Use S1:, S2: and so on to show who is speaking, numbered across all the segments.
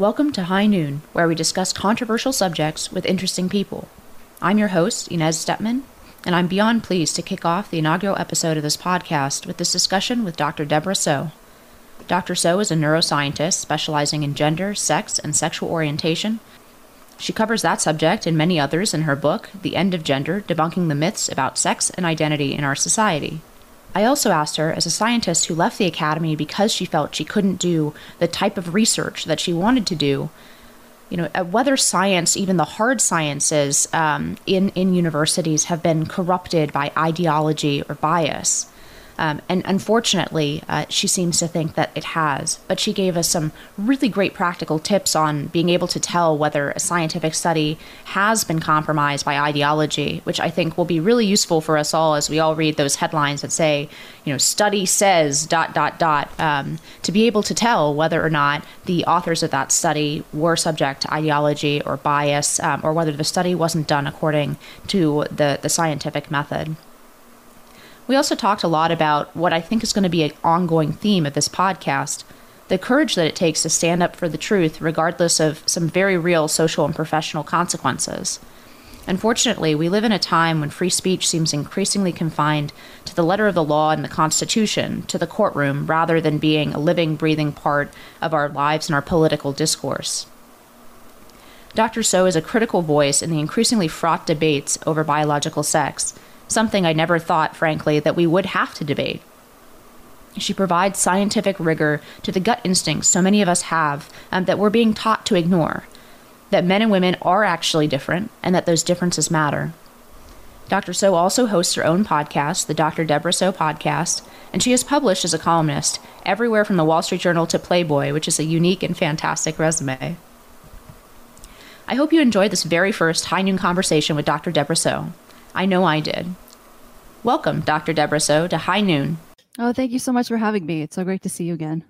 S1: Welcome to High Noon, where we discuss controversial subjects with interesting people. I'm your host, Inez Stepman, and I'm beyond pleased to kick off the inaugural episode of this podcast with this discussion with Dr. Debra Soh. Dr. Soh is a neuroscientist specializing in gender, sex, and sexual orientation. She covers that subject and many others in her book, The End of Gender Debunking the Myths About Sex and Identity in Our Society. I also asked her, as a scientist who left the academy because she felt she couldn't do the type of research that she wanted to do, you know, uh, whether science, even the hard sciences um, in, in universities, have been corrupted by ideology or bias. Um, and unfortunately, uh, she seems to think that it has. But she gave us some really great practical tips on being able to tell whether a scientific study has been compromised by ideology, which I think will be really useful for us all as we all read those headlines that say, you know, study says dot dot dot, um, to be able to tell whether or not the authors of that study were subject to ideology or bias, um, or whether the study wasn't done according to the, the scientific method. We also talked a lot about what I think is going to be an ongoing theme of this podcast the courage that it takes to stand up for the truth, regardless of some very real social and professional consequences. Unfortunately, we live in a time when free speech seems increasingly confined to the letter of the law and the Constitution, to the courtroom, rather than being a living, breathing part of our lives and our political discourse. Dr. Soh is a critical voice in the increasingly fraught debates over biological sex something I never thought, frankly, that we would have to debate. She provides scientific rigor to the gut instincts so many of us have um, that we're being taught to ignore. That men and women are actually different, and that those differences matter. Dr. Soh also hosts her own podcast, the Dr. Debra Soh Podcast, and she is published as a columnist everywhere from the Wall Street Journal to Playboy, which is a unique and fantastic resume. I hope you enjoyed this very first high noon conversation with Dr. Debra Soh. I know I did. Welcome, Dr. Debra Soh, to High Noon.
S2: Oh, thank you so much for having me. It's so great to see you again.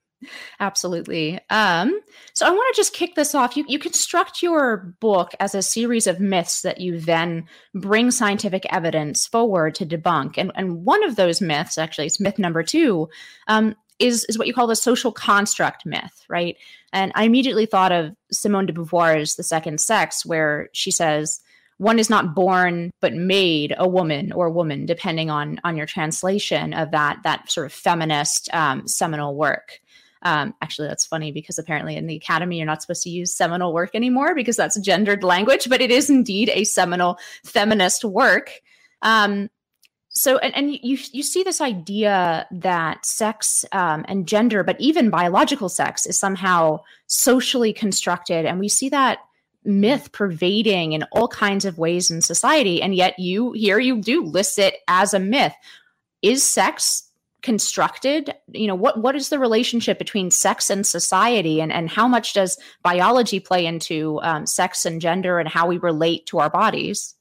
S1: Absolutely. Um, so I want to just kick this off. You, you construct your book as a series of myths that you then bring scientific evidence forward to debunk. And, and one of those myths, actually, it's myth number two, um, is, is what you call the social construct myth, right? And I immediately thought of Simone de Beauvoir's The Second Sex, where she says, one is not born but made a woman or woman depending on on your translation of that that sort of feminist um, seminal work. Um, actually that's funny because apparently in the academy you're not supposed to use seminal work anymore because that's gendered language but it is indeed a seminal feminist work. Um, so and, and you you see this idea that sex um, and gender but even biological sex is somehow socially constructed. And we see that myth pervading in all kinds of ways in society and yet you here you do list it as a myth is sex constructed you know what what is the relationship between sex and society and and how much does biology play into um, sex and gender and how we relate to our bodies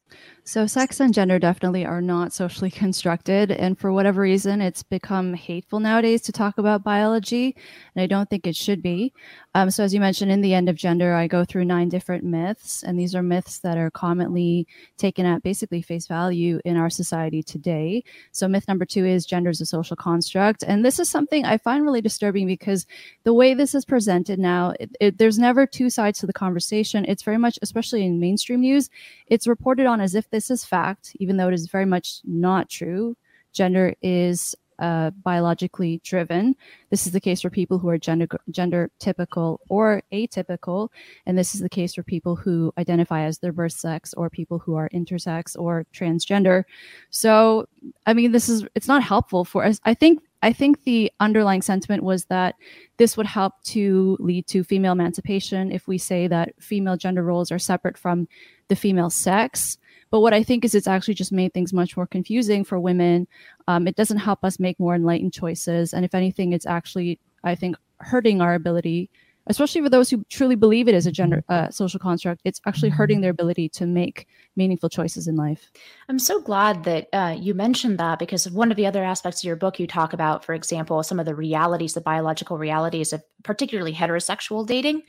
S2: so, sex and gender definitely are not socially constructed. And for whatever reason, it's become hateful nowadays to talk about biology. And I don't think it should be. Um, so, as you mentioned, in the end of gender, I go through nine different myths. And these are myths that are commonly taken at basically face value in our society today. So, myth number two is gender is a social construct. And this is something I find really disturbing because the way this is presented now, it, it, there's never two sides to the conversation. It's very much, especially in mainstream news, it's reported on as if this is fact, even though it is very much not true. Gender is uh, biologically driven. This is the case for people who are gender gender typical or atypical, and this is the case for people who identify as their birth sex or people who are intersex or transgender. So, I mean, this is it's not helpful for us. I think I think the underlying sentiment was that this would help to lead to female emancipation if we say that female gender roles are separate from the female sex. But what I think is it's actually just made things much more confusing for women. Um, it doesn't help us make more enlightened choices. And if anything, it's actually, I think, hurting our ability, especially for those who truly believe it is a gender uh, social construct. It's actually hurting their ability to make meaningful choices in life.
S1: I'm so glad that uh, you mentioned that because one of the other aspects of your book, you talk about, for example, some of the realities, the biological realities of particularly heterosexual dating.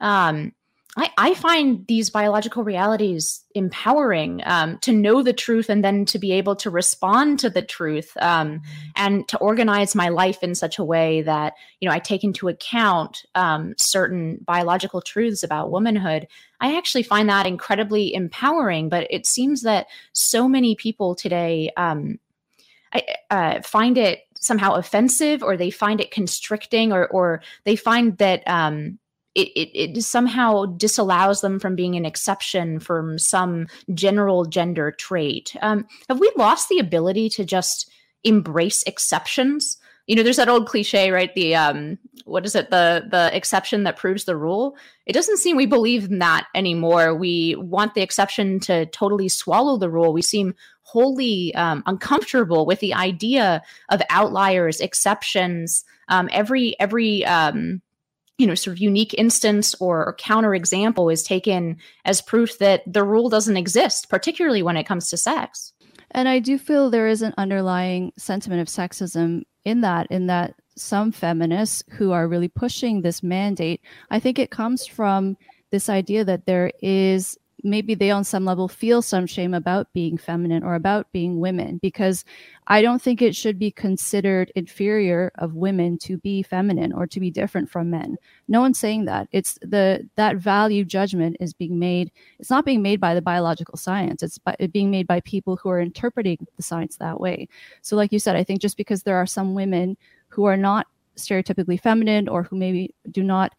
S1: Um, I, I find these biological realities empowering um, to know the truth and then to be able to respond to the truth um, and to organize my life in such a way that you know I take into account um, certain biological truths about womanhood. I actually find that incredibly empowering. But it seems that so many people today um, I, uh, find it somehow offensive, or they find it constricting, or or they find that um, it, it, it somehow disallows them from being an exception from some general gender trait. Um, have we lost the ability to just embrace exceptions? You know, there's that old cliche, right? The um, what is it? The the exception that proves the rule. It doesn't seem we believe in that anymore. We want the exception to totally swallow the rule. We seem wholly um, uncomfortable with the idea of outliers, exceptions. Um, every every um, you know sort of unique instance or, or counter example is taken as proof that the rule doesn't exist particularly when it comes to sex.
S2: And i do feel there is an underlying sentiment of sexism in that in that some feminists who are really pushing this mandate i think it comes from this idea that there is maybe they on some level feel some shame about being feminine or about being women because i don't think it should be considered inferior of women to be feminine or to be different from men. No one's saying that. It's the that value judgment is being made it's not being made by the biological science. It's by, it being made by people who are interpreting the science that way. So like you said i think just because there are some women who are not stereotypically feminine or who maybe do not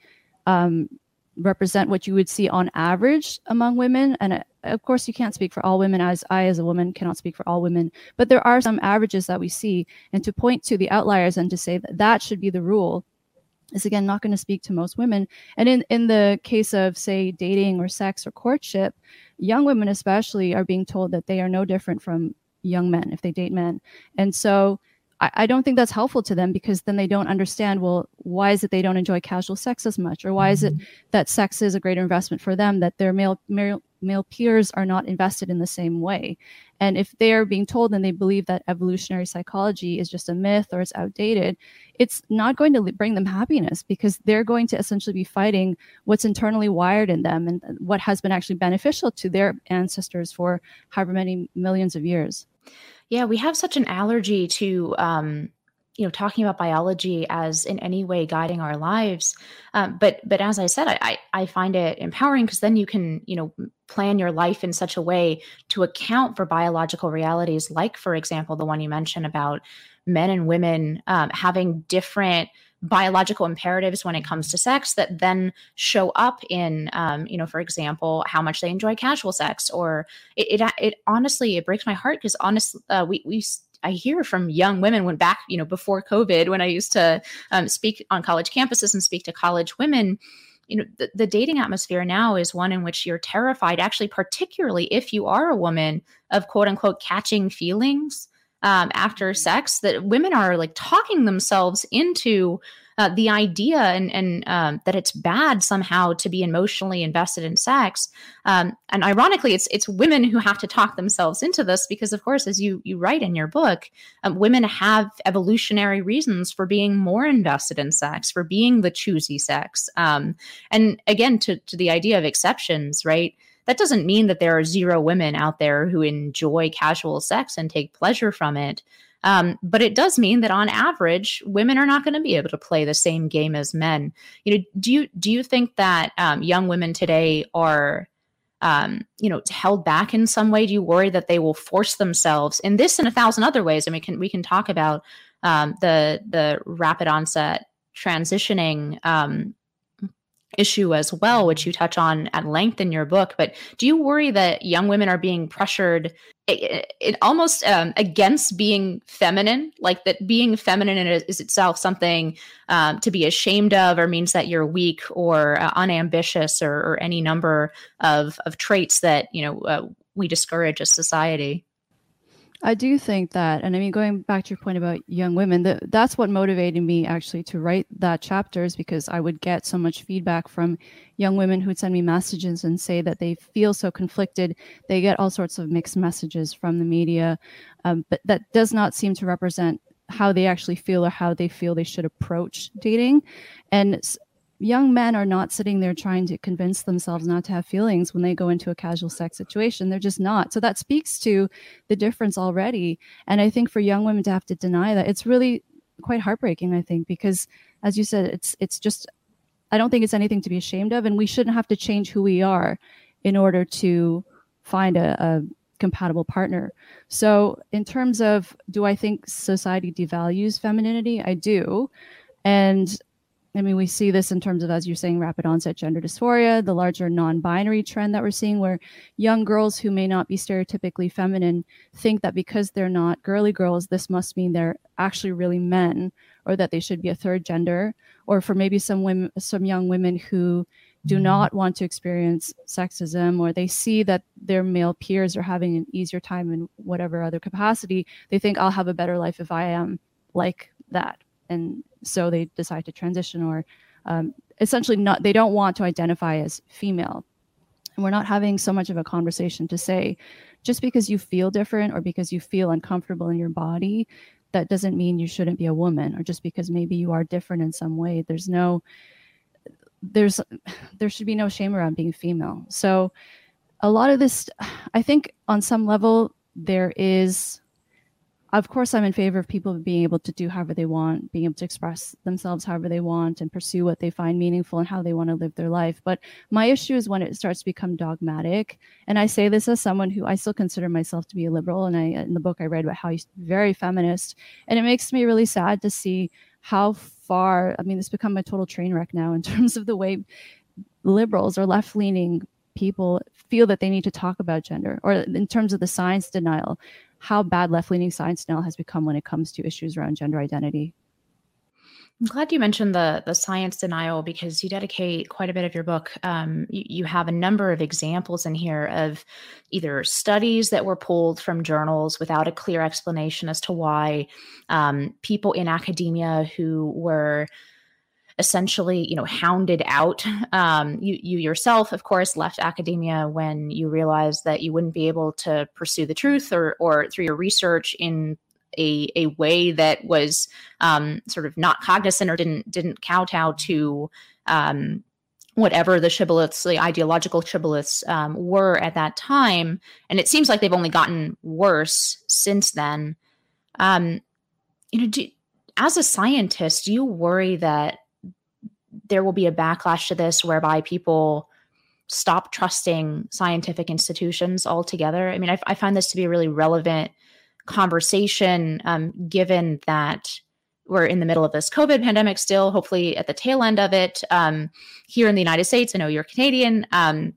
S2: um, represent what you would see on average among women. And uh, of course you can't speak for all women as i as a woman cannot speak for all women. But there are some averages that we see. And to point to the outliers and to say that that should be the rule is again not going to speak to most women. And in in the case of say dating or sex or courtship young women especially are being told that they are no different from young men if they date men. And so I, I don't think that's helpful to them because then they don't understand well why is it they don't enjoy casual sex as much? Or why is it mm-hmm. that sex is a greater investment for them that their male male male peers are not invested in the same way? And if they are being told and they believe that evolutionary psychology is just a myth or it's outdated it's not going to bring them happiness because they're going to essentially be fighting what's internally wired in them and what has been actually beneficial to their ancestors for however many millions of years
S1: yeah, we have such an allergy to um, you know talking about biology as in any way guiding our lives. Um, but but as i said i i, find it empowering because then you can you know plan your life in such a way to account for biological realities like for example the one you mentioned about men and women um, having different biological imperatives when it comes to sex that then show up in um, you know for example how much they enjoy casual sex or it it, it honestly it breaks my heart because honestly uh, we we I hear from young women when back, you know, before COVID, when I used to um, speak on college campuses and speak to college women, you know, the, the dating atmosphere now is one in which you're terrified, actually, particularly if you are a woman, of quote unquote catching feelings um, after sex that women are like talking themselves into uh, the idea and, and um, that it's bad somehow to be emotionally invested in sex. Um, and ironically, it's it's women who have to talk themselves into this because, of course, as you you write in your book, um, women have evolutionary reasons for being more invested in sex, for being the choosy sex. Um, and again, to to the idea of exceptions, right? That doesn't mean that there are zero women out there who enjoy casual sex and take pleasure from it. Um, but it does mean that on average, women are not going to be able to play the same game as men. You know, do you do you think that um, young women today are, um, you know, held back in some way? Do you worry that they will force themselves in this and a thousand other ways? And we can we can talk about um, the the rapid onset transitioning um, issue as well, which you touch on at length in your book. But do you worry that young women are being pressured it, it almost um, against being feminine, like that being feminine is itself something um, to be ashamed of, or means that you're weak or uh, unambitious, or, or, any number of of traits that you know uh, we discourage as society?
S2: I do think that, and I mean, going back to your point about young women, that that's what motivated me actually to write that chapter is because I would get so much feedback from young women who'd send me messages and say that they feel so conflicted. They get all sorts of mixed messages from the media, um, but that does not seem to represent how they actually feel or how they feel they should approach dating. And young men are not sitting there trying to convince themselves not to have feelings when they go into a casual sex situation. They're just not. So that speaks to the difference already. And I think for young women to have to deny that, it's really quite heartbreaking, I think, because as you said, it's it's just I don't think it's anything to be ashamed of, and we shouldn't have to change who we are in order to find a, a compatible partner. So, in terms of do I think society devalues femininity? I do. And I mean, we see this in terms of, as you're saying, rapid onset gender dysphoria, the larger non binary trend that we're seeing, where young girls who may not be stereotypically feminine think that because they're not girly girls, this must mean they're actually really men or that they should be a third gender. Or for maybe some women, some young women who do mm-hmm. not want to experience sexism or they see that their male peers are having an easier time in whatever other capacity, they think I'll have a better life if I am like that and so they decide to transition or um, essentially not they don't want to identify as female. And we're not having so much of a conversation to say just because you feel different or because you feel uncomfortable in your body that doesn't mean you shouldn't be a woman. Or just because maybe you are different in some way there's no there's there should be no shame around being female. So a lot of this i think on some level there is of course, I'm in favor of people being able to do however they want, being able to express themselves however they want, and pursue what they find meaningful and how they want to live their life. But my issue is when it starts to become dogmatic. And I say this as someone who I still consider myself to be a liberal. And I, in the book, I read about how he's very feminist. And it makes me really sad to see how far, I mean, it's become a total train wreck now in terms of the way liberals or left leaning people feel that they need to talk about gender or in terms of the science denial how bad left leaning science now has become when it comes to issues around gender identity.
S1: I'm glad you mentioned the the science denial because you dedicate quite a bit of your book. Um, you, you, have a number of examples in here of either studies that were pulled from journals without a clear explanation as to why um, people in academia who were essentially you know hounded out um, you you yourself of course left academia when you realized that you wouldn't be able to pursue the truth or or through your research in a, a way that was um, sort of not cognizant or didn't didn't kowtow to um, whatever the shibboleths, the ideological shibboleths um, were at that time. And it seems like they've only gotten worse since then. Um, you know, do, as a scientist, do you worry that there will be a backlash to this whereby people stop trusting scientific institutions altogether. I mean, I, I find this to be a really relevant conversation, um, given that we're in the middle of this COVID pandemic still, hopefully at the tail end of it. Um, here in the United States, I know you're Canadian. Um,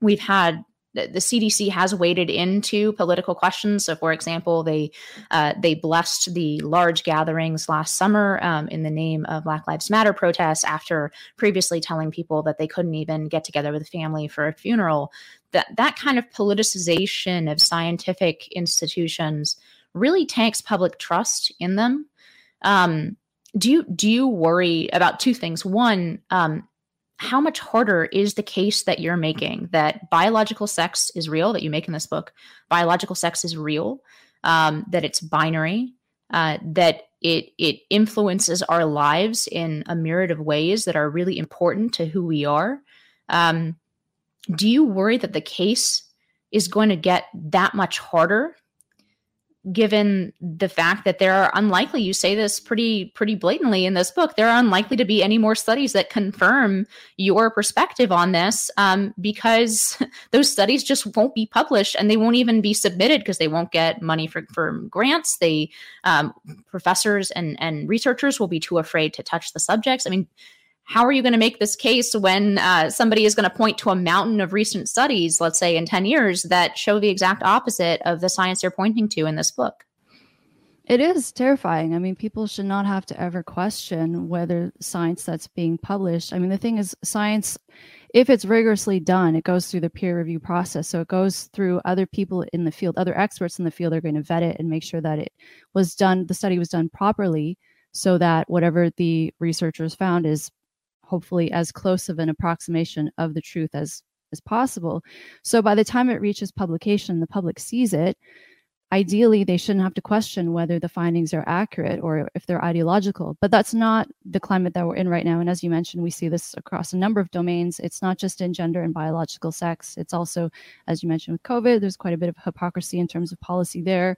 S1: we've had the CDC has waded into political questions. So, for example, they uh, they blessed the large gatherings last summer um, in the name of Black Lives Matter protests after previously telling people that they couldn't even get together with a family for a funeral. That that kind of politicization of scientific institutions really tanks public trust in them. Um, do you do you worry about two things? One, um, how much harder is the case that you're making that biological sex is real that you make in this book biological sex is real um, that it's binary uh, that it it influences our lives in a myriad of ways that are really important to who we are um, do you worry that the case is going to get that much harder given the fact that there are unlikely you say this pretty pretty blatantly in this book there are unlikely to be any more studies that confirm your perspective on this um, because those studies just won't be published and they won't even be submitted because they won't get money for, for grants. They um, professors and and researchers will be too afraid to touch the subjects. I mean how are you going to make this case when uh, somebody is going to point to a mountain of recent studies, let's say in 10 years, that show the exact opposite of the science they're pointing to in this book?
S2: It is terrifying. I mean, people should not have to ever question whether science that's being published. I mean, the thing is, science, if it's rigorously done, it goes through the peer review process. So it goes through other people in the field, other experts in the field are going to vet it and make sure that it was done, the study was done properly so that whatever the researchers found is hopefully as close of an approximation of the truth as as possible. So by the time it reaches publication, the public sees it. ideally they shouldn't have to question whether the findings are accurate or if they're ideological. But that's not the climate that we're in right now. And as you mentioned we see this across a number of domains. It's not just in gender and biological sex. It's also as you mentioned with covid there's quite a bit of hypocrisy in terms of policy there.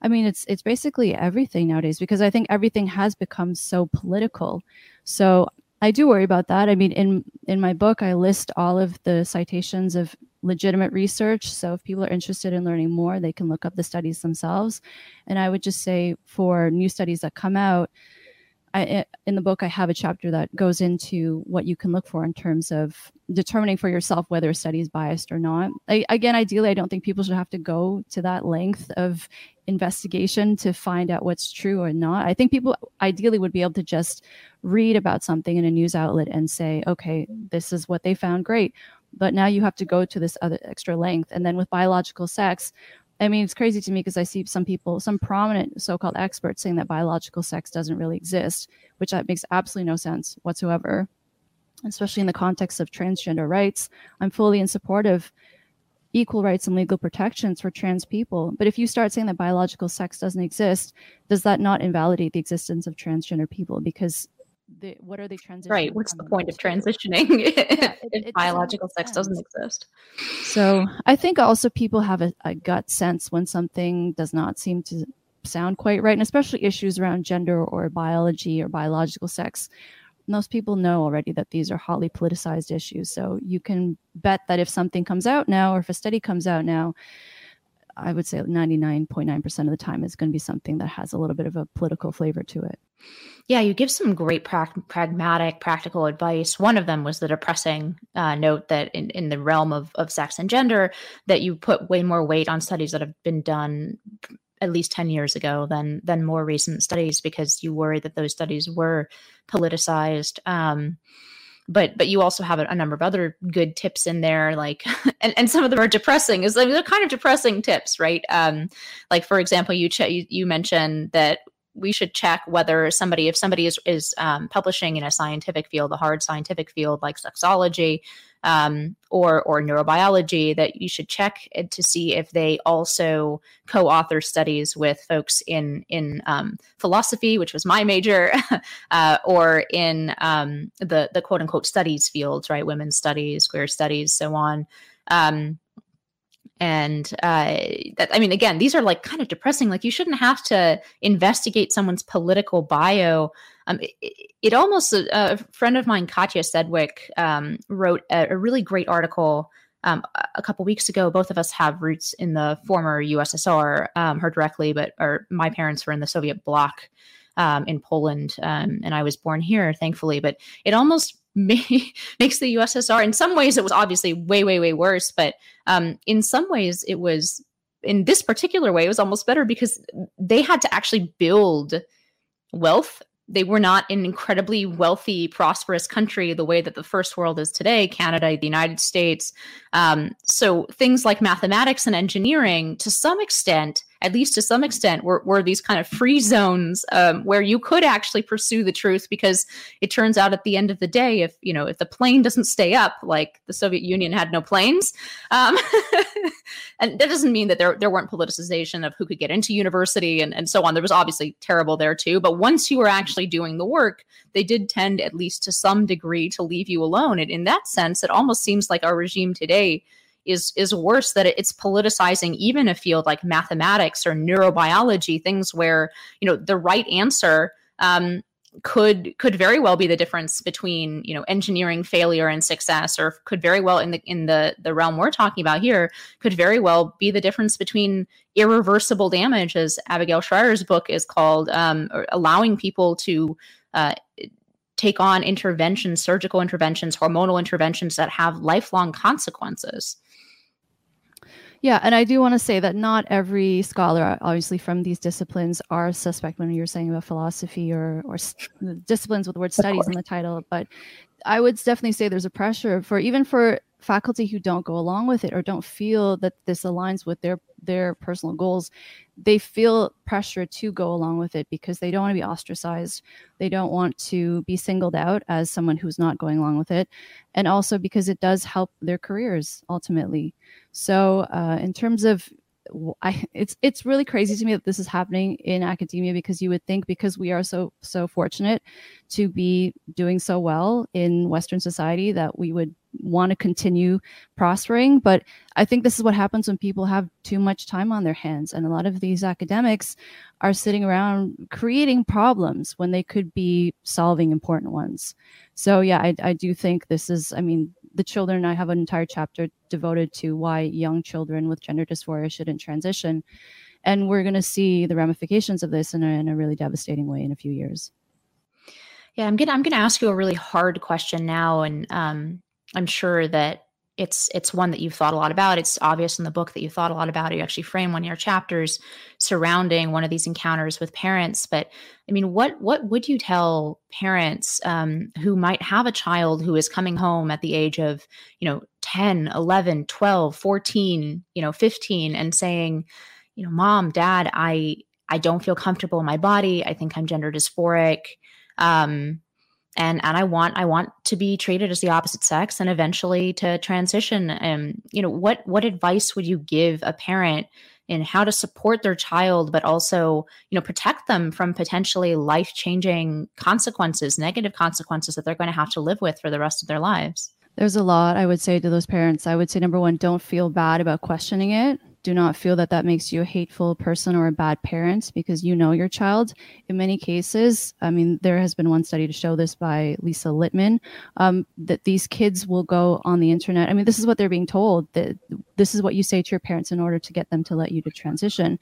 S2: I mean it's it's basically everything nowadays because i think everything has become so political. So I do worry about that. I mean, in in my book, I list all of the citations of legitimate research. So if people are interested in learning more, they can look up the studies themselves. And I would just say for new studies that come out, I, eh, in the book, I have a chapter that goes into what you can look for in terms of determining for yourself whether a study is biased or not. I, again, ideally, I don't think people should have to go to that length of investigation to find out what's true or not. I think people ideally would be able to just read about something in a news outlet and say, okay, this is what they found, great. But now you have to go to this other extra length. And then with biological sex, I mean, it's crazy to me because I see some people, some prominent so called experts saying that biological sex doesn't really exist, which that makes absolutely no sense whatsoever, especially in the context of transgender rights. I'm fully in support of equal rights and legal protections for trans people. But if you start saying that biological sex doesn't exist, does that not invalidate the existence of transgender people? Because the, what are they transitioning?
S1: Right. What's the point of transitioning yeah, it, if it biological sex sense. doesn't exist?
S2: So I think also people have a, a gut sense when something does not seem to sound quite right, and especially issues around gender or biology or biological sex. Most people know already that these are hotly politicized issues. So you can bet that if something comes out now, or if a study comes out now, I would say 99.9% of the time is going to be something that has a little bit of a political flavor to it.
S1: Yeah, you give some great pra- pragmatic, practical advice. One of them was the depressing uh, note that in, in the realm of, of sex and gender, that you put way more weight on studies that have been done at least 10 years ago than than more recent studies because you worry that those studies were politicized. Um, but but you also have a, a, number of other good tips in there like and, and some of them are depressing is like they're kind of depressing tips right um like for example you ch- you, you mentioned that we should check whether somebody if somebody is is um, publishing in a scientific field a hard scientific field like sexology um, or or neurobiology that you should check to see if they also co-author studies with folks in in um, philosophy, which was my major, uh, or in um, the the quote unquote studies fields, right? Women's studies, queer studies, so on. Um, and uh, that i mean again these are like kind of depressing. Like you shouldn't have to investigate someone's political bio. Um, it, it, almost a friend of mine katya Sedgwick, um, wrote a, a, really great article um, a couple weeks ago. Both of us have roots in the former ussr um, her directly but or my parents were in the soviet bloc um, in poland um, and i was born here thankfully. But it almost makes the USSR. In some ways, it was obviously way, way, way worse, but um, in some ways, it was in this particular way, it was almost better because they had to actually build wealth. They were not an incredibly wealthy, prosperous country the way that the first world is today Canada, the United States. Um, so things like mathematics and engineering, to some extent, at least to some extent, were, were these kind of free zones um, where you could actually pursue the truth because it turns out at the end of the day, if you know if the plane doesn't stay up, like the Soviet Union had no planes, um, and that doesn't mean that there there weren't politicization of who could get into university and, and so on. There was obviously terrible there too, but once you were actually doing the work, they did tend at least to some degree to leave you alone. And in that sense, it almost seems like our regime today is is worse that it's politicizing even a field like mathematics or neurobiology things where you know the right answer um, could could very well be the difference between you know engineering failure and success or could very well in the in the the realm we're talking about here could very well be the difference between irreversible damage as abigail shrier's book is called um, allowing people to uh, take on interventions surgical interventions hormonal interventions that have lifelong consequences
S2: yeah, and I do want to say that not every scholar, obviously from these disciplines, are suspect when you're saying about philosophy or or disciplines with the word studies in the title. But I would definitely say there's a pressure for even for faculty who don't go along with it or don't feel that this aligns with their their personal goals they feel pressure to go along with it because they don't want to be ostracized. They don't want to be singled out as someone who's not going along with it. And also because it does help their careers ultimately. So uh, in terms of I, it's it's really crazy to me that this is happening in academia because you would think because we are so so fortunate to be doing so well in Western society that we would want to continue prospering. But I think this is what happens when people have too much time on their hands, and a lot of these academics are sitting around creating problems when they could be solving important ones. So yeah, I, I do think this is. I mean, the children, I have an entire chapter devoted to why young children with gender dysphoria shouldn't transition. And we're going to see the ramifications of this in a, in a really devastating way in a few years.
S1: Yeah, I'm gonna I'm gonna ask you a really hard question now, and um, I'm sure that it's it's one that you've thought a lot about. It's obvious in the book that you thought a lot about. You actually frame one of your chapters surrounding one of these encounters with parents. But I mean, what what would you tell parents um, who might have a child who is coming home at the age of, you know, 10, 11, 12, 14, you know, 15 and saying, you know, mom, dad, I I don't feel comfortable in my body. I think I'm gender dysphoric. Um, and and I want I want to be treated as the opposite sex and eventually to transition. And you know, what what advice would you give a parent in how to support their child, but also you know protect them from potentially life changing consequences, negative consequences that they're going to have to live with for the rest of their lives?
S2: There's a lot I would say to those parents. I would say number one, don't feel bad about questioning it do not feel that that makes you a hateful person or a bad parent because you know your child. In many cases, I mean, there has been one study to show this by Lisa Littman um, that these kids will go on the internet. I mean, this is what they're being told that this is what you say to your parents in order to get them to let you to transition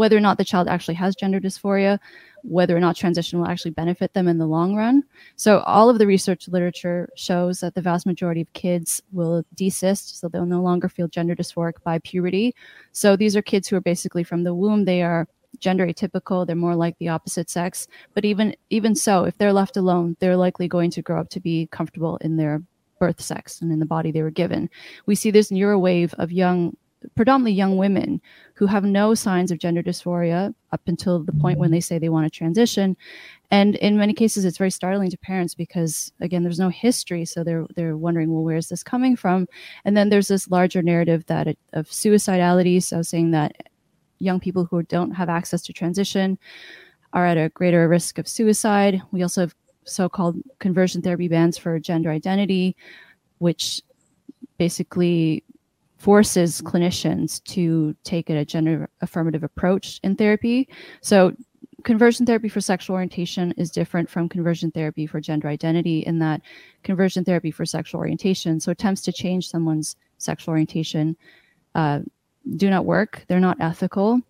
S2: whether or not the child actually has gender dysphoria, whether or not transition will actually benefit them in the long run. So, all of the research literature shows that the vast majority of kids will desist, so they'll no longer feel gender dysphoric by puberty. So, these are kids who are basically from the womb, they are gender atypical they're more like the opposite sex but even even so if they're left alone they're likely going to grow up to be comfortable in their birth sex and in the body they were given we see this neurowave of young predominantly young women who have no signs of gender dysphoria up until the point when they say they want to transition. And in many cases it's very startling to parents because again there's no history. So they're they're wondering well where's this coming from? And then there's this larger narrative that it, of suicidality. So saying that young people who don't have access to transition are at a greater risk of suicide. We also have so-called conversion therapy bans for gender identity which basically forces clinicians to take a gender affirmative approach in therapy. So, conversion therapy for sexual orientation is different from conversion therapy for gender identity in that conversion therapy for sexual orientation, so attempts to change someone's sexual orientation, uh, do not work. They're not ethical.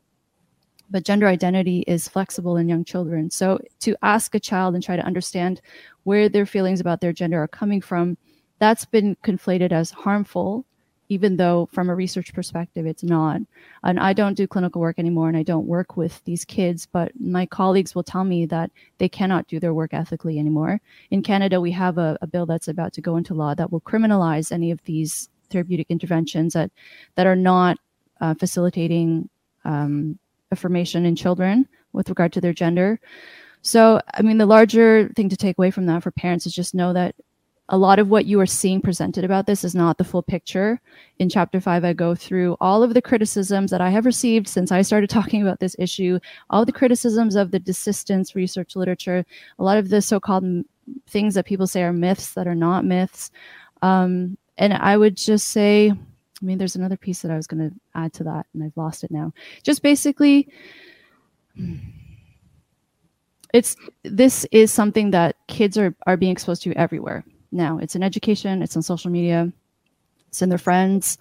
S2: But gender identity is flexible in young children. So, to ask a child and try to understand where their feelings about their gender are coming from, that's been conflated as harmful even though from a research perspective it's not. And I don't do clinical work anymore and I don't work with these kids, but my colleagues will tell me that they cannot do their work ethically anymore. In Canada, we have a, a bill that's about to go into law that will criminalize any of these therapeutic interventions that, that are not uh, facilitating um, affirmation in children with regard to their gender. So, I mean, the larger thing to take away from that for parents is just know that a lot of what you are seeing presented about this is not the full picture. In chapter five, I go through all of the criticisms that I have received since I started talking about this issue, all the criticisms of the desistance research literature, a lot of the so called things that people say are myths that are not myths. Um, and I would just say, I mean, there's another piece that I was going to add to that, and I've lost it now. Just basically, it's this is something that kids are are being exposed to everywhere now. It's in education, it's on social media, it's in their friends.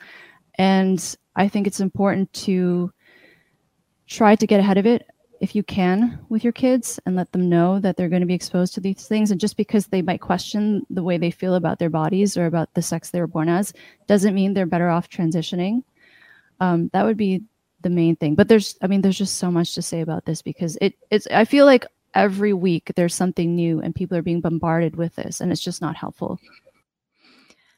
S2: And I think it's important to try to get ahead of it if you can with your kids and let them know that they're going to be exposed to these things. And just because they might question the way they feel about their bodies or about the sex they were born as doesn't mean they're better off transitioning. Um, that would be the main thing. But there's, I mean, there's just so much to say about this because it, it's, I feel like every week there's something new and people are being bombarded with this and it's just not helpful.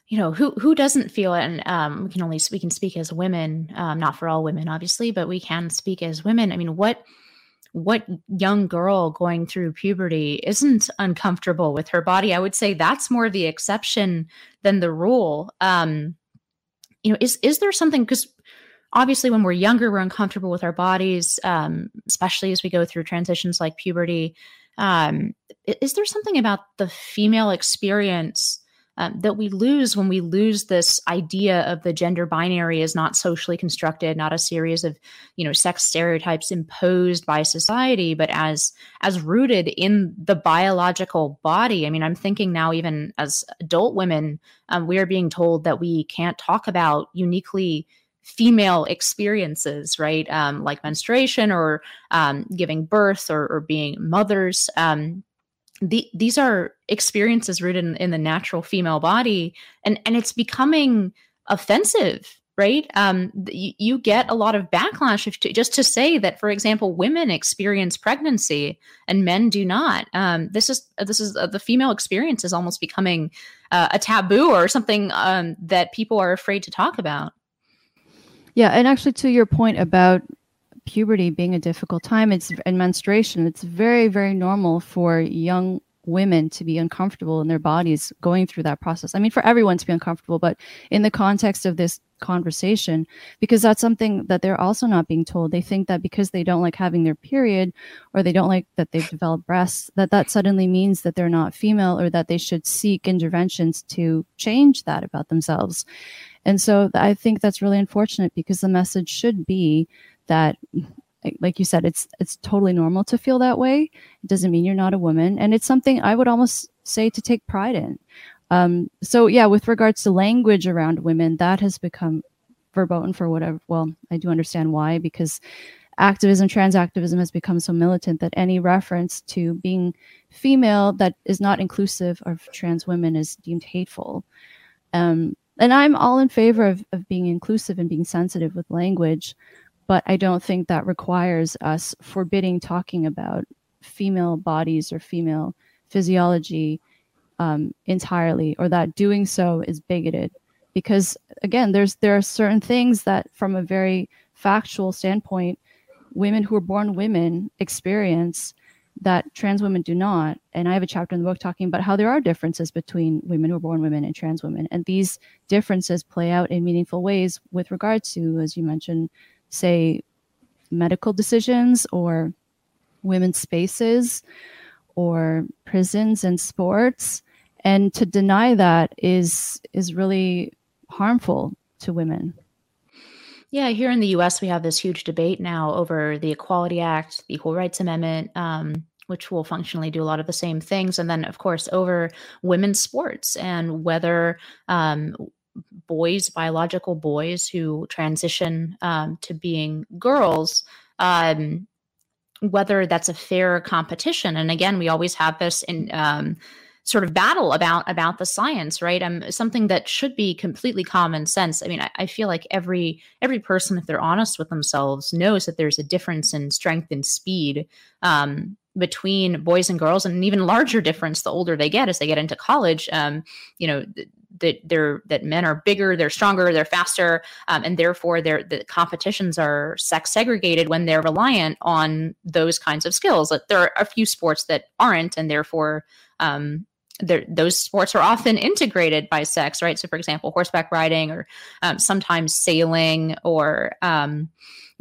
S1: You know who who doesn't feel it? And um, we can only we can speak as women um, not for all women obviously but we can speak as women. I mean what what young girl going through puberty isn't uncomfortable with her body? I would say that's more the exception than the rule. Um you know is is there something because obviously when we're younger we're uncomfortable with our bodies um, especially as we go through transitions like puberty. Um, is there something about the female experience um, that we lose when we lose this idea of the gender binary is not socially constructed not a series of you know sex stereotypes imposed by society but as as rooted in the biological body? I mean i'm thinking now even as adult women um, we are being told that we can't talk about uniquely female experiences, right? Um, like menstruation or um, giving birth or, or being mothers. Um, the, these are experiences rooted in, in, the natural female body, and and it's becoming offensive, right? Um, you, you get a lot of backlash if to, just to say that, for example, women experience pregnancy and men do not. Um, this is this is uh, the female experience is almost becoming uh, a taboo or something um, that people are afraid to talk about.
S2: Yeah, and actually, to your point about puberty being a difficult time, it's and menstruation. It's very, very normal for young women to be uncomfortable in their bodies going through that process. I mean, for everyone to be uncomfortable, but in the context of this conversation, because that's something that they're also not being told. They think that because they don't like having their period or they don't like that they've developed breasts, that that suddenly means that they're not female or that they should seek interventions to change that about themselves. And so I think that's really unfortunate because the message should be that like you said it's it's totally normal to feel that way. It doesn't mean you're not a woman. And it's something i would almost say to take pride in. Um, so yeah with regards to language around women that has become verboten for whatever well i do understand why because activism trans activism has become so militant that any reference to being female that is not inclusive of trans women is deemed hateful. Um, and I'm all in favor of, of being inclusive and being sensitive with language, but I don't think that requires us forbidding talking about female bodies or female physiology um, entirely, or that doing so is bigoted. Because again, there's there are certain things that, from a very factual standpoint, women who are born women experience that trans women do not. And I have a chapter in the book talking about how there are differences between women who are born women and trans women. And these differences play out in meaningful ways with regard to, as you mentioned, say, medical decisions or women's spaces or prisons and sports. And to deny that is is really harmful to women.
S1: Yeah, here in the US, we have this huge debate now over the Equality Act, the Equal Rights Amendment, um, which will functionally do a lot of the same things. And then, of course, over women's sports and whether um, boys, biological boys who transition um, to being girls, um, whether that's a fair competition. And again, we always have this in um, sort of battle about about the science right? Um something that should be completely common sense. I mean I, I, feel like every every person if they're honest with themselves knows that there's a difference in strength and speed um between boys and girls. And an even larger difference the older they get as they get into college um you know that they're that men are bigger they're stronger they're faster um, and therefore their the competitions are sex segregated when they're reliant on those kinds of skills like there are a few sports that aren't and therefore um, those sports are often integrated by sex, right? So, for example, horseback riding or um, sometimes sailing, or um,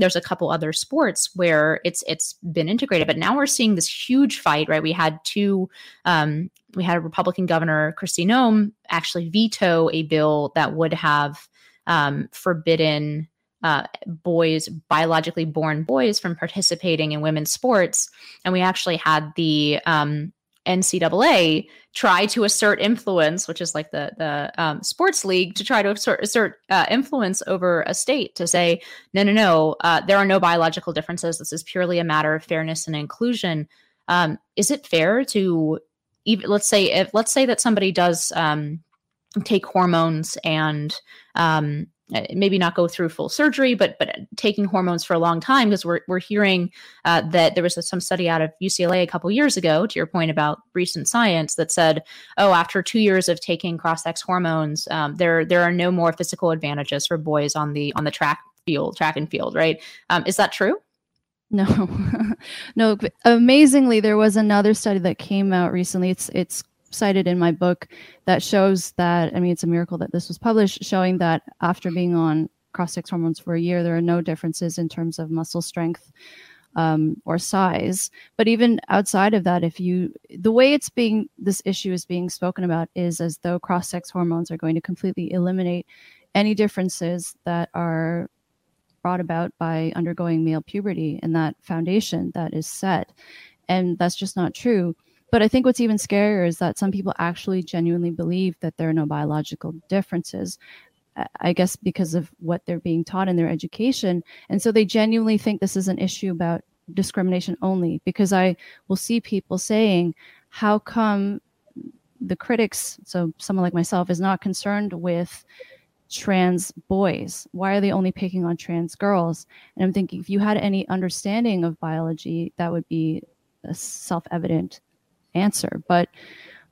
S1: there's a couple other sports where it's it's been integrated. But now we're seeing this huge fight, right? We had two. Um, we had a Republican governor, Kristi Noem, actually veto a bill that would have um, forbidden uh, boys, biologically born boys, from participating in women's sports. And we actually had the um, NCAA try to assert influence, which is like the the um, sports league, to try to assert, assert uh, influence over a state to say, no, no, no, uh, there are no biological differences. This is purely a matter of fairness and inclusion. Um, is it fair to even let's say if let's say that somebody does um, take hormones and um, maybe not go through full surgery, but but taking hormones for a long time because we're we're hearing uh, that there was a, some study out of UCLA a couple years ago. To your point about recent science, that said, oh, after two years of taking cross sex hormones, um, there there are no more physical advantages for boys on the on the track field, track and field. Right? Um, is that true?
S2: No, no. Amazingly, there was another study that came out recently. It's it's cited in my book that shows that I mean it's a miracle that this was published showing that after being on cross sex hormones for a year, there are no differences in terms of muscle strength um, or size. But even outside of that, if you, the way it's being, this issue is being spoken about is as though cross sex hormones are going to completely eliminate any differences that are brought about by undergoing male puberty and that foundation that is set. And that's just not true. But I think what's even scarier is that some people actually genuinely believe that there are no biological differences. Uh, I guess because of what they're being taught in their education. And so they genuinely think this is an issue about discrimination only because I will see people saying, how come the critics, so someone like myself, is not concerned with trans boys? Why are they only picking on trans girls? And I'm thinking, if you had any understanding of biology, that would be uh, self evident answer. But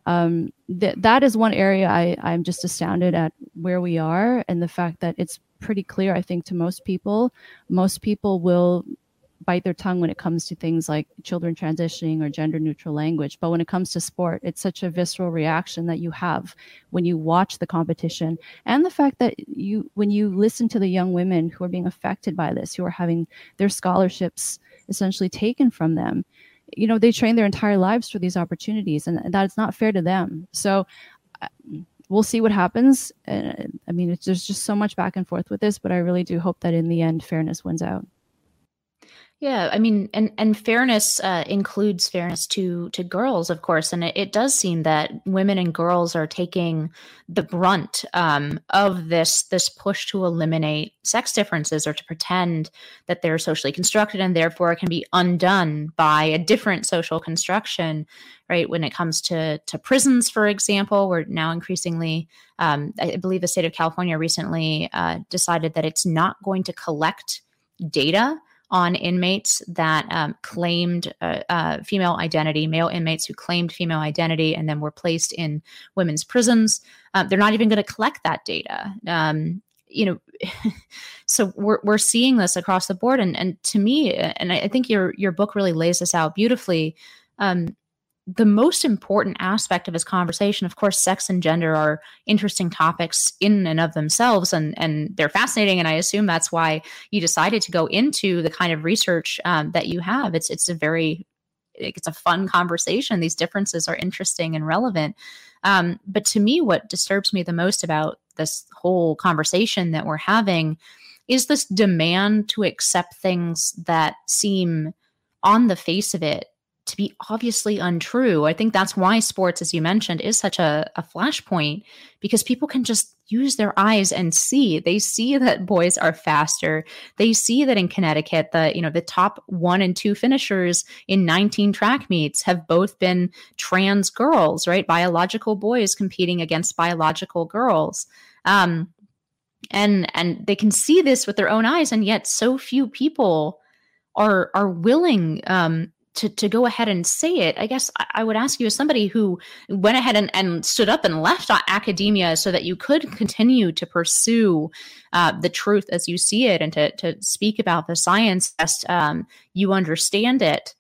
S2: um, th- that is one area I, I'm just astounded at where we are and the fact that it's pretty clear, I think, to most people. Most people will bite their tongue when it comes to things like children transitioning or gender neutral language. But when it comes to sport, it's such a visceral reaction that you have when you watch the competition. And the fact that you, when you listen to the young women who are being affected by this, who are having their scholarships essentially taken from them, you know they train their entire lives for these opportunities and that's not fair to them. So uh, we'll see what happens. Uh, i mean there's just so much back and forth with this but i really do hope that in the end fairness wins out
S1: yeah, I mean, and and fairness uh, includes fairness to to girls, of course, and it, it, does seem that women and girls are taking the brunt um, of this this push to eliminate sex differences or to pretend that they're socially constructed and therefore can be undone by a different social construction. Right when it comes to to prisons, for example, we're now increasingly, um, I believe, the state of California recently uh, decided that it's not going to collect data on inmates that um, claimed uh, uh, female identity, male inmates who claimed female identity and then were placed in women's prisons. Um, they're not even going to collect that data. Um, you know, so we're we're seeing this across the board, and and to me, and I, I think your your book really lays this out beautifully. Um, the most important aspect of his conversation, of course, sex and gender are interesting topics in and of themselves, and and they're fascinating. And I assume that's why you decided to go into the kind of research um, that you have. It's it's a very it's a fun conversation. These differences are interesting and relevant. Um, but to me, what disturbs me the most about this whole conversation that we're having is this demand to accept things that seem on the face of it to be obviously untrue. I think that's why sports, as you mentioned, is such a, a flashpoint because people can just use their eyes and see. They see that boys are faster. They see that in Connecticut, the you know the top one and two finishers in 19 track meets have both been trans girls, right? Biological boys competing against biological girls. Um, and and they can see this with their own eyes, and yet so few people are are willing um, to, to go ahead and say it, I guess I would ask you as somebody who went ahead and, and stood up and left academia so that you could continue to pursue uh, the truth as you see it and to, to speak about the science as um, you understand it.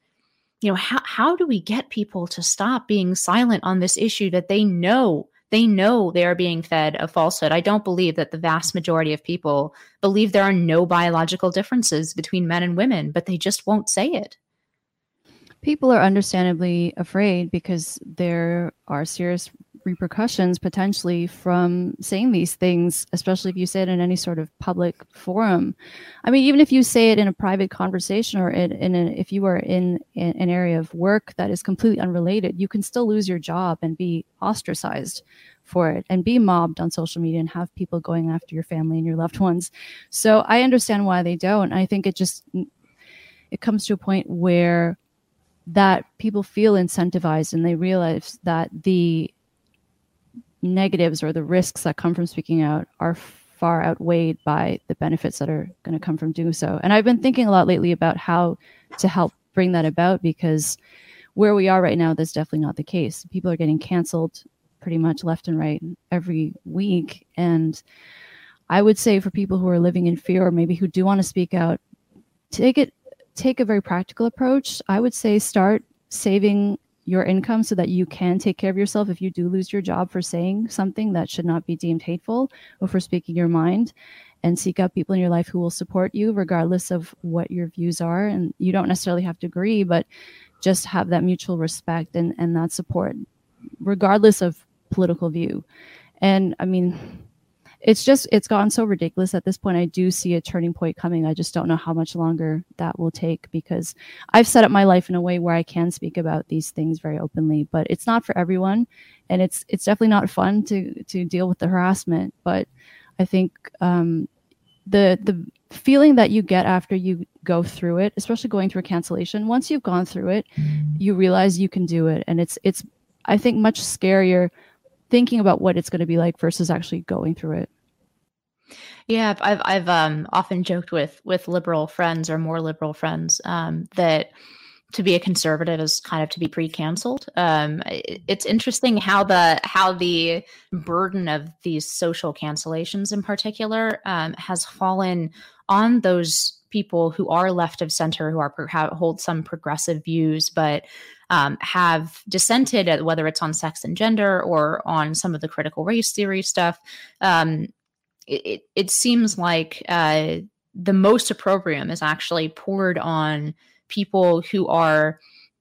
S1: You know, how, how do we get people to stop being silent on this issue that they know they know they are being fed a falsehood. I don't believe that the vast majority of people believe there are no biological differences between men and women, but they just won't say it
S2: people are understandably afraid because there are serious repercussions potentially from saying these things, especially if you say it in any sort of public forum. I mean, even if you say it in a private conversation or in, in a, if you are in, in an area of work that is completely unrelated, you can still lose your job and be ostracized for it and be mobbed on social media and have people going after your family and your loved ones. So I understand why they don't. I think it just it comes to a point where that people feel incentivized and they realize that the negatives or the risks that come from speaking out are far outweighed by the benefits that are going to come from doing so. And I've been thinking a lot lately about how to help bring that about because where we are right now, that's definitely not the case. People are getting canceled pretty much left and right every week. And I would say for people who are living in fear or maybe who do want to speak out, take it take a very practical approach, I would say start saving your income so that you can take care of yourself if you do lose your job for saying something that should not be deemed hateful or for speaking your mind and seek out people in your life who will support you regardless of what your views are. And you don't necessarily have to agree but just have that mutual respect and and that support regardless of political view. And i mean it's just it's gotten so ridiculous at this point. I do see a turning point coming. I just don't know how much longer that will take because i've set up my life in a way where i can speak about these things very openly but it's not for everyone. And it's it's definitely not fun to to deal with the harassment. But i think um the the feeling that you get after you go through it especially going through a cancellation once you've gone through it you realize you can do it. And it's it's i think much scarier thinking about what it's going to be like versus actually going through it.
S1: Yeah, I've I've um, often joked with with liberal friends or more liberal friends um, that to be a conservative is kind of to be pre-canceled. Um, it's interesting how the how the burden of these social cancellations, in particular, um, has fallen on those people who are left of center, who are perhaps hold some progressive views, but um, have dissented, at, whether it's on sex and gender or on some of the critical race theory stuff. Um, it, it seems like uh, the most opprobrium is actually poured on people who are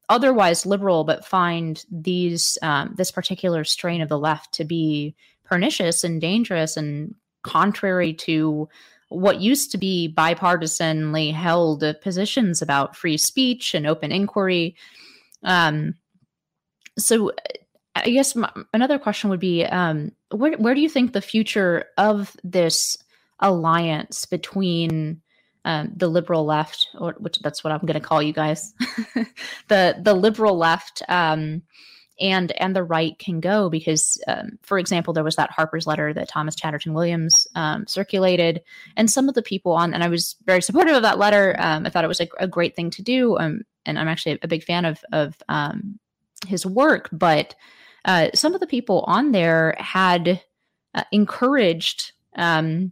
S1: otherwise liberal but find these um, this particular strain of the left to be pernicious and dangerous and contrary to what used to be bipartisanly held positions about free speech and open inquiry. Um, so, I guess my, another question would be um, where, where do you think the future of this alliance between um, the liberal left, or which that's what I'm going to call you guys, the the liberal left, um, and and the right can go? Because um, for example there was that harper's letter that thomas chatterton williams um, circulated and some of the people on and i was very supportive of that letter um, i thought it was a, a great thing to do um, and i'm actually a big fan of of his work but uh, some of the people on there had uh, encouraged um,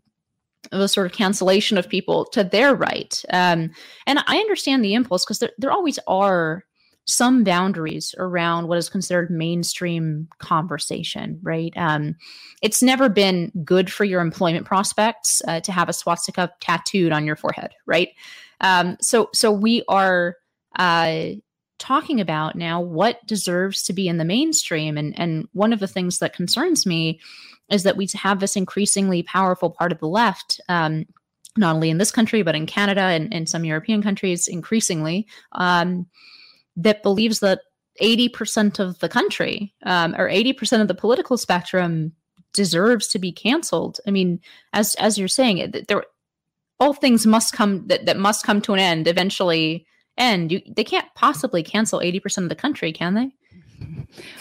S1: the sort of cancellation of people to their right and i understand the impulse because there, there always are some boundaries around what is considered mainstream conversation, right? Um, it's never been good for your employment prospects uh, to have a swastika tattooed on your forehead, right? Um, so, so we are uh, talking about now what deserves to be in the mainstream, and and one of the things that concerns me is that we have this increasingly powerful part of the left. Um, not only in this country, but in Canada and, and some European countries, increasingly, um, that believes that 80% of the country um, or 80% of the political spectrum deserves to be canceled. I mean, as as you're saying, there all things must come that, that must come to an end eventually end. You, they can't possibly cancel 80% of the country, can they?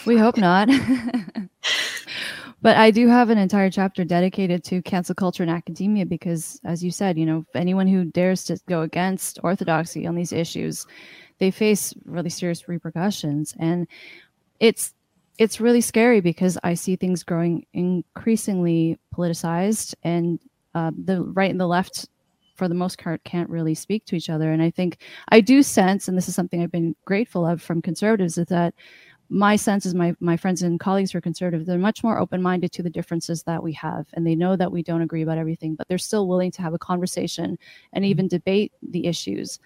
S2: We hope not. but I do have an entire chapter dedicated to cancel culture in academia because, as you said, you know, anyone who dares to go against orthodoxy on these issues they face really serious repercussions and it's it's really scary because i see things growing increasingly politicized and uh, the right and the left for the most part can't really speak to each other and i think i do sense and this is something i've been grateful of from conservatives is that my sense is my my friends and colleagues who are conservative they're much more open-minded to the differences that we have and they know that we don't agree about everything but they're still willing to have a conversation and even debate the issues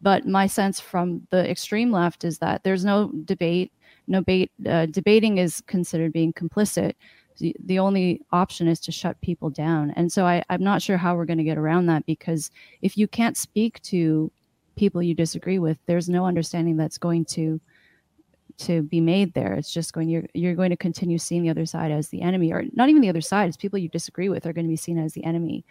S2: but my sense from the extreme left is that there's no debate. No debate. Uh, debating is considered being complicit. The, only option is to shut people down. And so I, I'm not sure how we're going to get around that because if you can't speak to people you disagree with, there's no understanding that's going to to be made there. It's just going you're you're going to continue seeing the other side as the enemy, or not even the other side. It's people you disagree with are going to be seen as the enemy.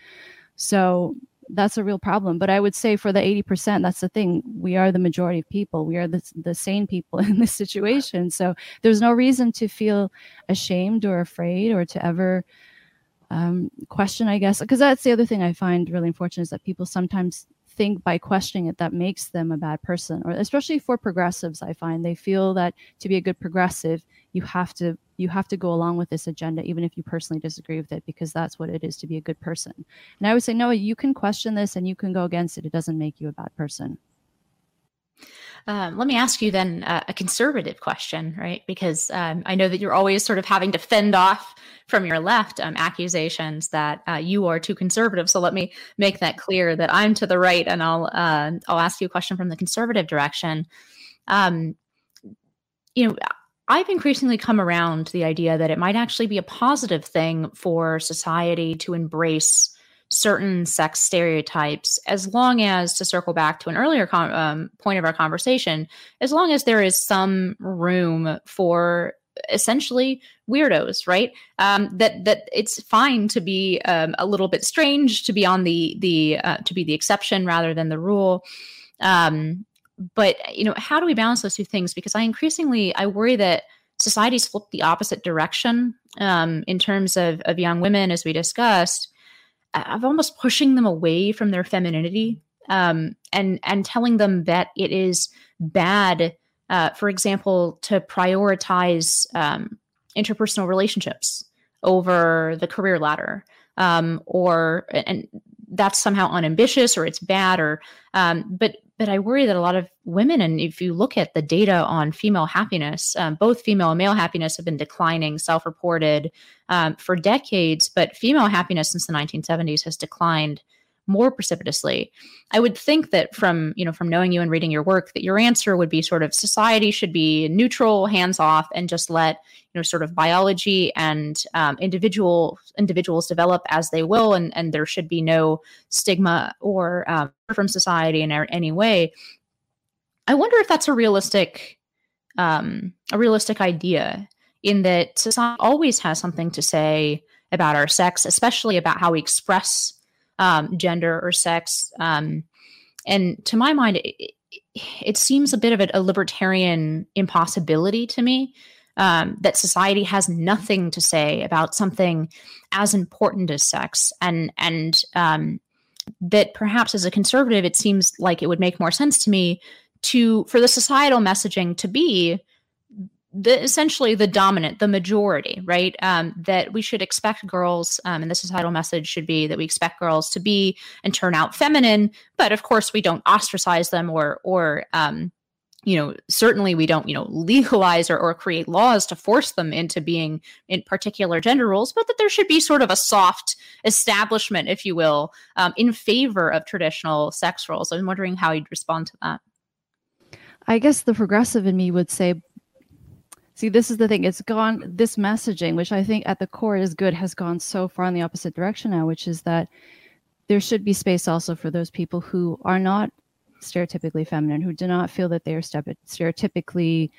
S2: So that's a real problem. But I would say for the 80%, that's the thing. We are the majority of people. We are the, the sane people in this situation. So there's no reason to feel ashamed or afraid or to ever um, question, I guess. Because that's the other thing I find really unfortunate is that people sometimes think by questioning it that makes them a bad person or especially for progressives i find they feel that to be a good progressive you have to you have to go along with this agenda even if you personally disagree with it because that's what it is to be a good person and i would say no you can question this and you can go against it it doesn't make you a bad person
S1: Um, let me ask you then uh, a conservative question, right? Because um, I know that you're always sort of having to fend off from your left um, accusations that uh, you are too conservative. So let me make that clear that I'm to the right, and I'll uh, I'll ask you a question from the conservative direction. Um, you know, I've increasingly come around to the idea that it might actually be a positive thing for society to embrace certain sex stereotypes as long as to circle back to an earlier com- um, point of our conversation as long as there is some room for essentially weirdos right? Um, that that it's fine to be um, a little bit strange to be on the the uh, to be the exception rather than the rule. Um, but you know how do we balance those two things? Because i increasingly i worry that society's flipped the opposite direction um, in terms of, of young women as we discussed of almost pushing them away from their femininity um, and and telling them that it is bad, uh, for example, to prioritize um, interpersonal relationships over the career ladder, um, or and that's somehow unambitious or it's bad or um, but but I worry that a lot of women, and if you look at the data on female happiness, um, both female and male happiness have been declining, self reported um, for decades, but female happiness since the 1970s has declined more precipitously. I would think that from, you know, from knowing you and reading your work that your answer would be sort of society should be neutral, hands off and just let, you know, sort of biology and um, individual individuals develop as they will and and there should be no stigma or um, from society in any way. I wonder if that's a realistic um, a realistic idea in that society always has something to say about our sex, especially about how we express um, gender or sex. Um, and to my mind, it, it seems a bit of a, a libertarian impossibility to me um, that society has nothing to say about something as important as sex, and and um, that perhaps as a conservative, it seems like it would make more sense to me to for the societal messaging to be the essentially the dominant, the majority, right? Um, that we should expect girls, um, and the societal message should be that we expect girls to be and turn out feminine, but of course we don't ostracize them or or um, you know certainly we don't you know legalize or, or create laws to force them into being in particular gender roles but that there should be sort of a soft establishment if you will um, in favor of traditional sex roles i'm wondering how you'd respond to that
S2: i guess the progressive in me would say See, this is the thing. It's gone, this messaging, which I think at the core is good, has gone so far in the opposite direction now, which is that there should be space also for those people who are not stereotypically feminine, who do not feel that they are stereotypically,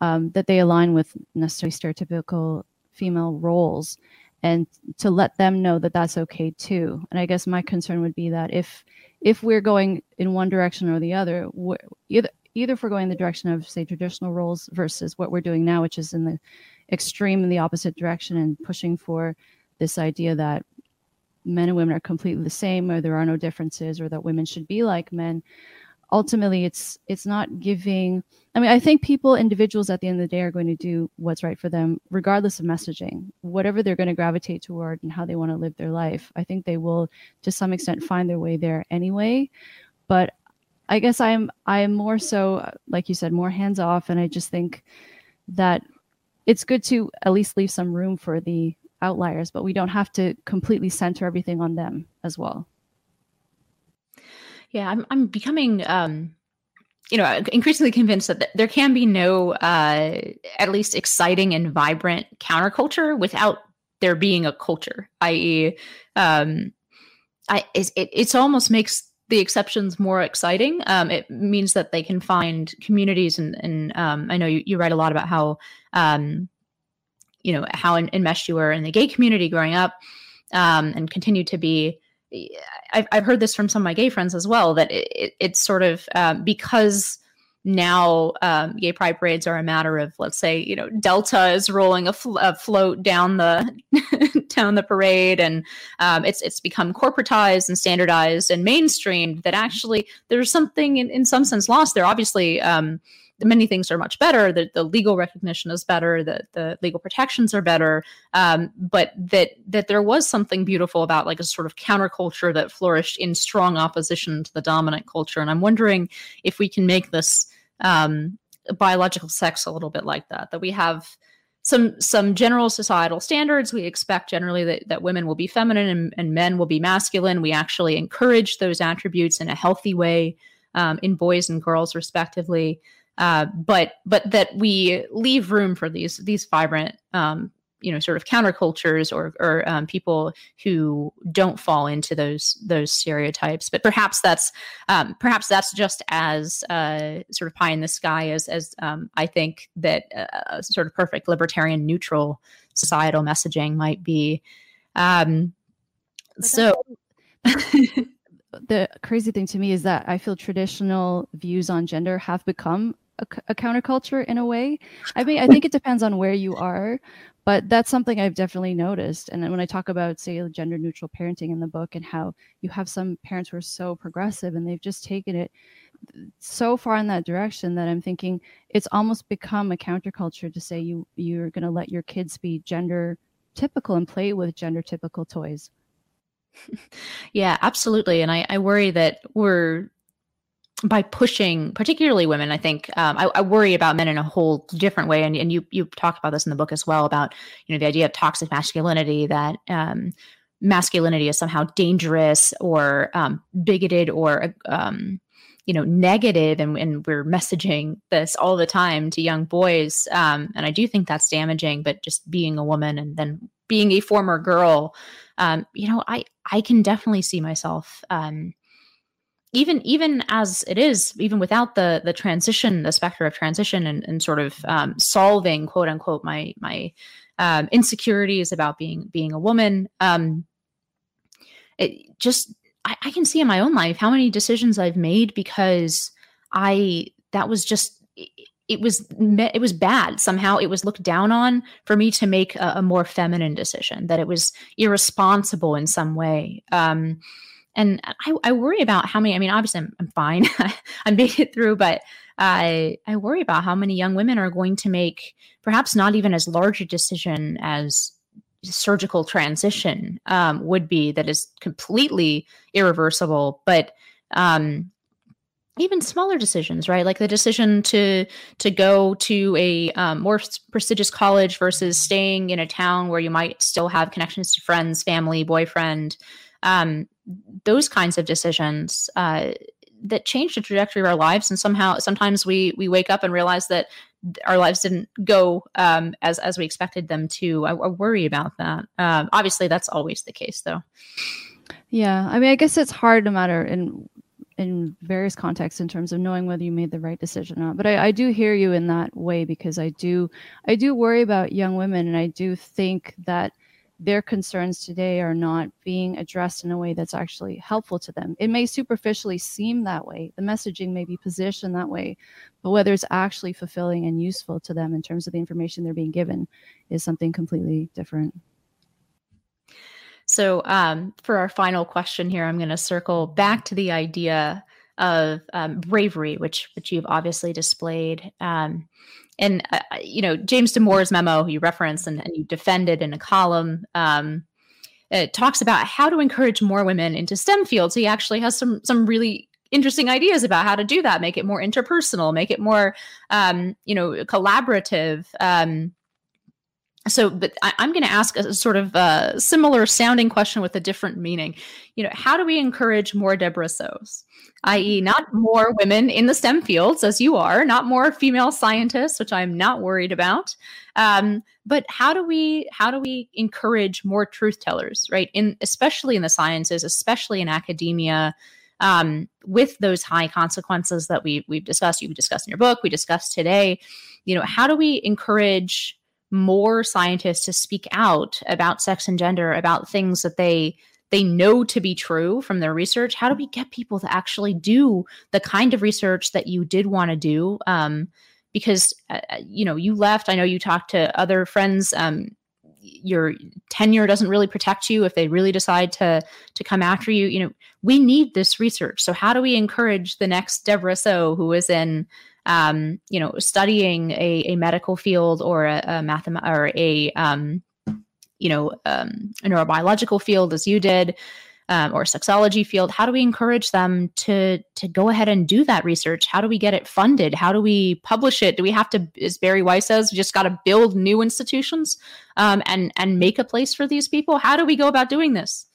S2: um, that they align with necessarily stereotypical female roles, and to let them know that that's okay too. And I guess my concern would be that if if we're going in one direction or the other, either either if we're going the direction of say traditional roles versus what we're doing now which is in the extreme in the opposite direction and pushing for this idea that men and women are completely the same or there are no differences or that women should be like men. Ultimately it's it's not giving i mean i think people individuals at the end of the day are going to do what's right for them regardless of messaging. Whatever they're going to gravitate toward and how they want to live their life i think they will to some extent find their way there anyway. But I guess I'm I'm more so like you said more hands off and I just think that it's good to at least leave some room for the outliers but we don't have to completely center everything on them as well.
S1: Yeah, I'm I'm becoming um you know increasingly convinced that there can be no uh at least exciting and vibrant counterculture without there being a culture i.e um i it, it almost makes the exceptions more exciting. Um, it means that they can find communities, and, and um, I know you, you, write a lot about how, um, you know, how enmeshed you were in the gay community growing up, um, and continue to be. I've, I've heard this from some of my gay friends as well that it, it, it's sort of uh, because now um, gay pride parades are a matter of let's say you know delta is rolling a, fl- a float down the down the parade and um, it's it's become corporatized and standardized and mainstreamed that actually there's something in, in some sense lost there. Obviously um, many things are much better. The, the legal recognition is better. The the legal protections are better. Um, but that that there was something beautiful about like a sort of counterculture that flourished in strong opposition to the dominant culture. And I'm wondering if we can make this um, biological sex a little bit like that. That we have some some general societal standards. We expect generally that, that women will be feminine and, and men will be masculine. We actually encourage those attributes in a healthy way um, in boys and girls, respectively. Uh, but but that we leave room for these these vibrant um, you know sort of countercultures or or um, people who don't fall into those those stereotypes. But perhaps that's um, perhaps that's just as uh, sort of pie in the sky as as um, I think that uh, sort of perfect libertarian neutral societal messaging might be. Um, so
S2: the crazy thing to me is that I feel traditional views on gender have become a, a, counterculture in a way. I mean, I think it depends on where you are, but that's something I've definitely noticed. And when I talk about, say, gender neutral parenting in the book and how you have some parents who are so progressive and they've just taken it so far in that direction that I'm thinking it's almost become a counterculture to say you you're going to let your kids be gender typical and play with gender typical toys.
S1: yeah, absolutely. And I, I worry that we're by pushing particularly women i think um, I, I, worry about men in a whole different way. And, and you you talk about this in the book as well about you know the idea of toxic masculinity that um, masculinity is somehow dangerous or um, bigoted or um, you know negative. And, and, we're messaging this all the time to young boys. Um, and i do think that's damaging but just being a woman and then being a former girl um, you know i i can definitely see myself even even as it is, even without the the transition, the specter of transition, and, and sort of um, solving quote unquote my my um, insecurities about being being a woman, um, it just I, I can see in my own life how many decisions I've made because I that was just it was it was bad. Somehow it was looked down on for me to make a, a more feminine decision that it was irresponsible in some way. Um, and I, I worry about how many. I mean, obviously, I'm, I'm fine. Making it through, but I I worry about how many young women are going to make perhaps not even as large a decision as surgical transition um, would be that is completely irreversible, but um, even smaller decisions, right? Like the decision to to go to a um, more prestigious college versus staying in a town where you might still have connections to friends, family, boyfriend. Um, those kinds of decisions uh, that change the trajectory of our lives. And somehow sometimes we we wake up and realize that our lives didn't go um, as as we expected them to. I, I worry about that. Um, obviously that's always the case though.
S2: Yeah. I mean i guess it's hard no matter in in various contexts in terms of knowing whether you made the right decision or not. But I, I do hear you in that way because i do i do worry about young women and i do think that their concerns today are not being addressed in a way that's actually helpful to them. It may superficially seem that way, the messaging may be positioned that way, but whether it's actually fulfilling and useful to them in terms of the information they're being given is something completely different.
S1: So, um, for our final question here, I'm going to circle back to the idea of um, bravery, which which you've obviously displayed. Um, and uh, uh, you know James Damore's memo you referenced and, and you defended in a column. Um, it talks about how to encourage more women into STEM fields. He actually has some some really interesting ideas about how to do that, make it more interpersonal, make it more um, you know collaborative. Um, so but I, am going to ask a sort of uh, similar sounding question with a different meaning. You know how do we encourage more Debra Sohs i.e not more women in the stem fields as you are not more female scientists which i'm not worried about. Um, but how do we how do we encourage more truth tellers right? In especially in the sciences especially in academia um, with those high consequences that we we've discussed you discussed in your book we discussed today. You know how do we encourage more scientists to speak out about sex and gender, about things that they they know to be true from their research. How do we get people to actually do the kind of research that you did want to do? Um, because uh, uh, you know you left. I know you talked to other friends. Um, your tenure doesn't really protect you if they really decide to to come after you you know we need this research so how do we encourage the next Debra Soh who is in um, you know, studying a, a medical field or a, a mathem- or a, um, you know, um, a neurobiological field as you did, um, or sexology field how do we encourage them to to go ahead and do that research? How do we get it funded? How do we publish it? Do we have to as Bari Weiss says we just got to build new institutions um, and and make a place for these people? How do we go about doing this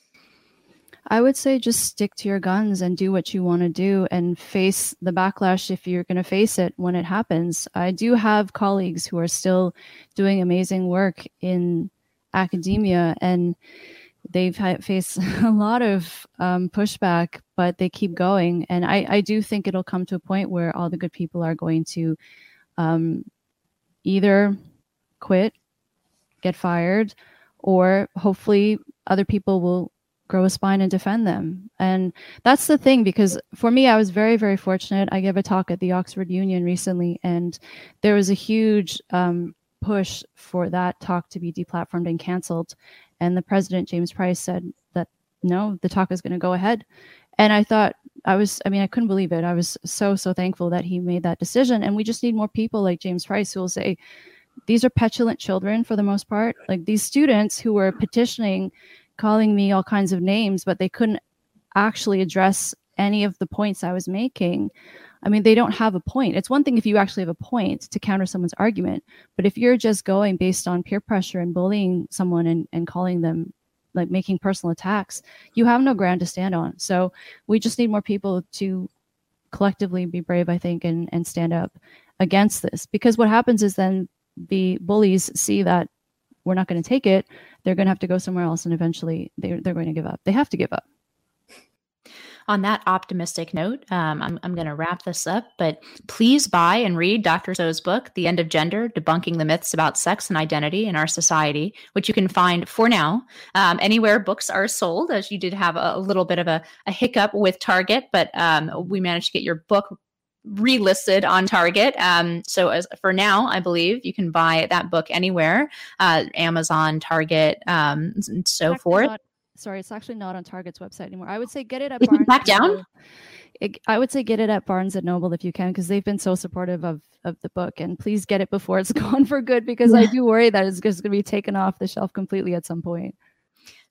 S2: I would say just stick to your guns and do what you want to do and face the backlash if you're going to face it when it happens. I do have colleagues who are still doing amazing work in academia and they've faced a lot of um, pushback, but they keep going. And I, I do think it'll come to a point where all the good people are going to um, either quit, get fired, or hopefully other people will grow a spine and defend them. And that's the thing, because for me, I was very, very fortunate. I gave a talk at the Oxford Union recently, and there was a huge um, push for that talk to be deplatformed and canceled. And the president, James Price, said that no, the talk is going to go ahead. And I thought, I was, I mean, I couldn't believe it. I was so, so thankful that he made that decision. And we just need more people like James Price who will say, these are petulant children for the most part. Like these students who were petitioning, calling me all kinds of names, but they couldn't actually address any of the points I was making. I mean, they don't have a point. It's one thing if you actually have a point to counter someone's argument, but if you're just going based on peer pressure and bullying someone and, and calling them like making personal attacks, you have no ground to stand on. So we just need more people to collectively be brave, I think, and, and stand up against this. Because what happens is then the bullies see that we're not going to take it, they're going to have to go somewhere else, and eventually they're, they're going to give up. They have to give up
S1: on that optimistic note, um, I'm, I'm going to wrap this up, but please buy and read Dr. Soh's book, The End of Gender Debunking the Myths About Sex and Identity in Our Society, which you can find for now um, anywhere books are sold, as you did have a, a little bit of a, a, hiccup with Target, but um, we managed to get your book relisted on Target. Um, so as for now, I believe you can buy that book anywhere, uh, Amazon, Target, um, and so forth
S2: sorry, it's actually not on Target's website anymore. I would say get it at Barnes.
S1: Back down.
S2: It, I would say get it at Barnes and Noble if you can, because they've been so supportive of of the book. And please get it before it's gone for good, because yeah. I do worry that it's just going to be taken off the shelf completely at some point.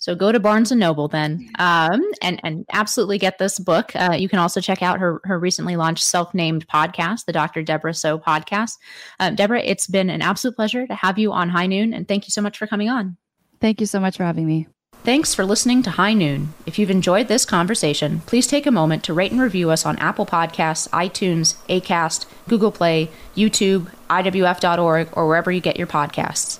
S1: So go to Barnes and Noble then, um, and and absolutely get this book. Uh, you can also check out her her recently launched self named podcast, the Dr. Debra Soh podcast. Um, Debra, it's been an absolute pleasure to have you on High Noon, and thank you so much for coming on.
S2: Thank you so much for having me.
S1: Thanks for listening to High Noon. If you've enjoyed this conversation, please take a moment to rate and review us on Apple Podcasts, iTunes, Acast, Google Play, YouTube, IWF.org, or wherever you get your podcasts.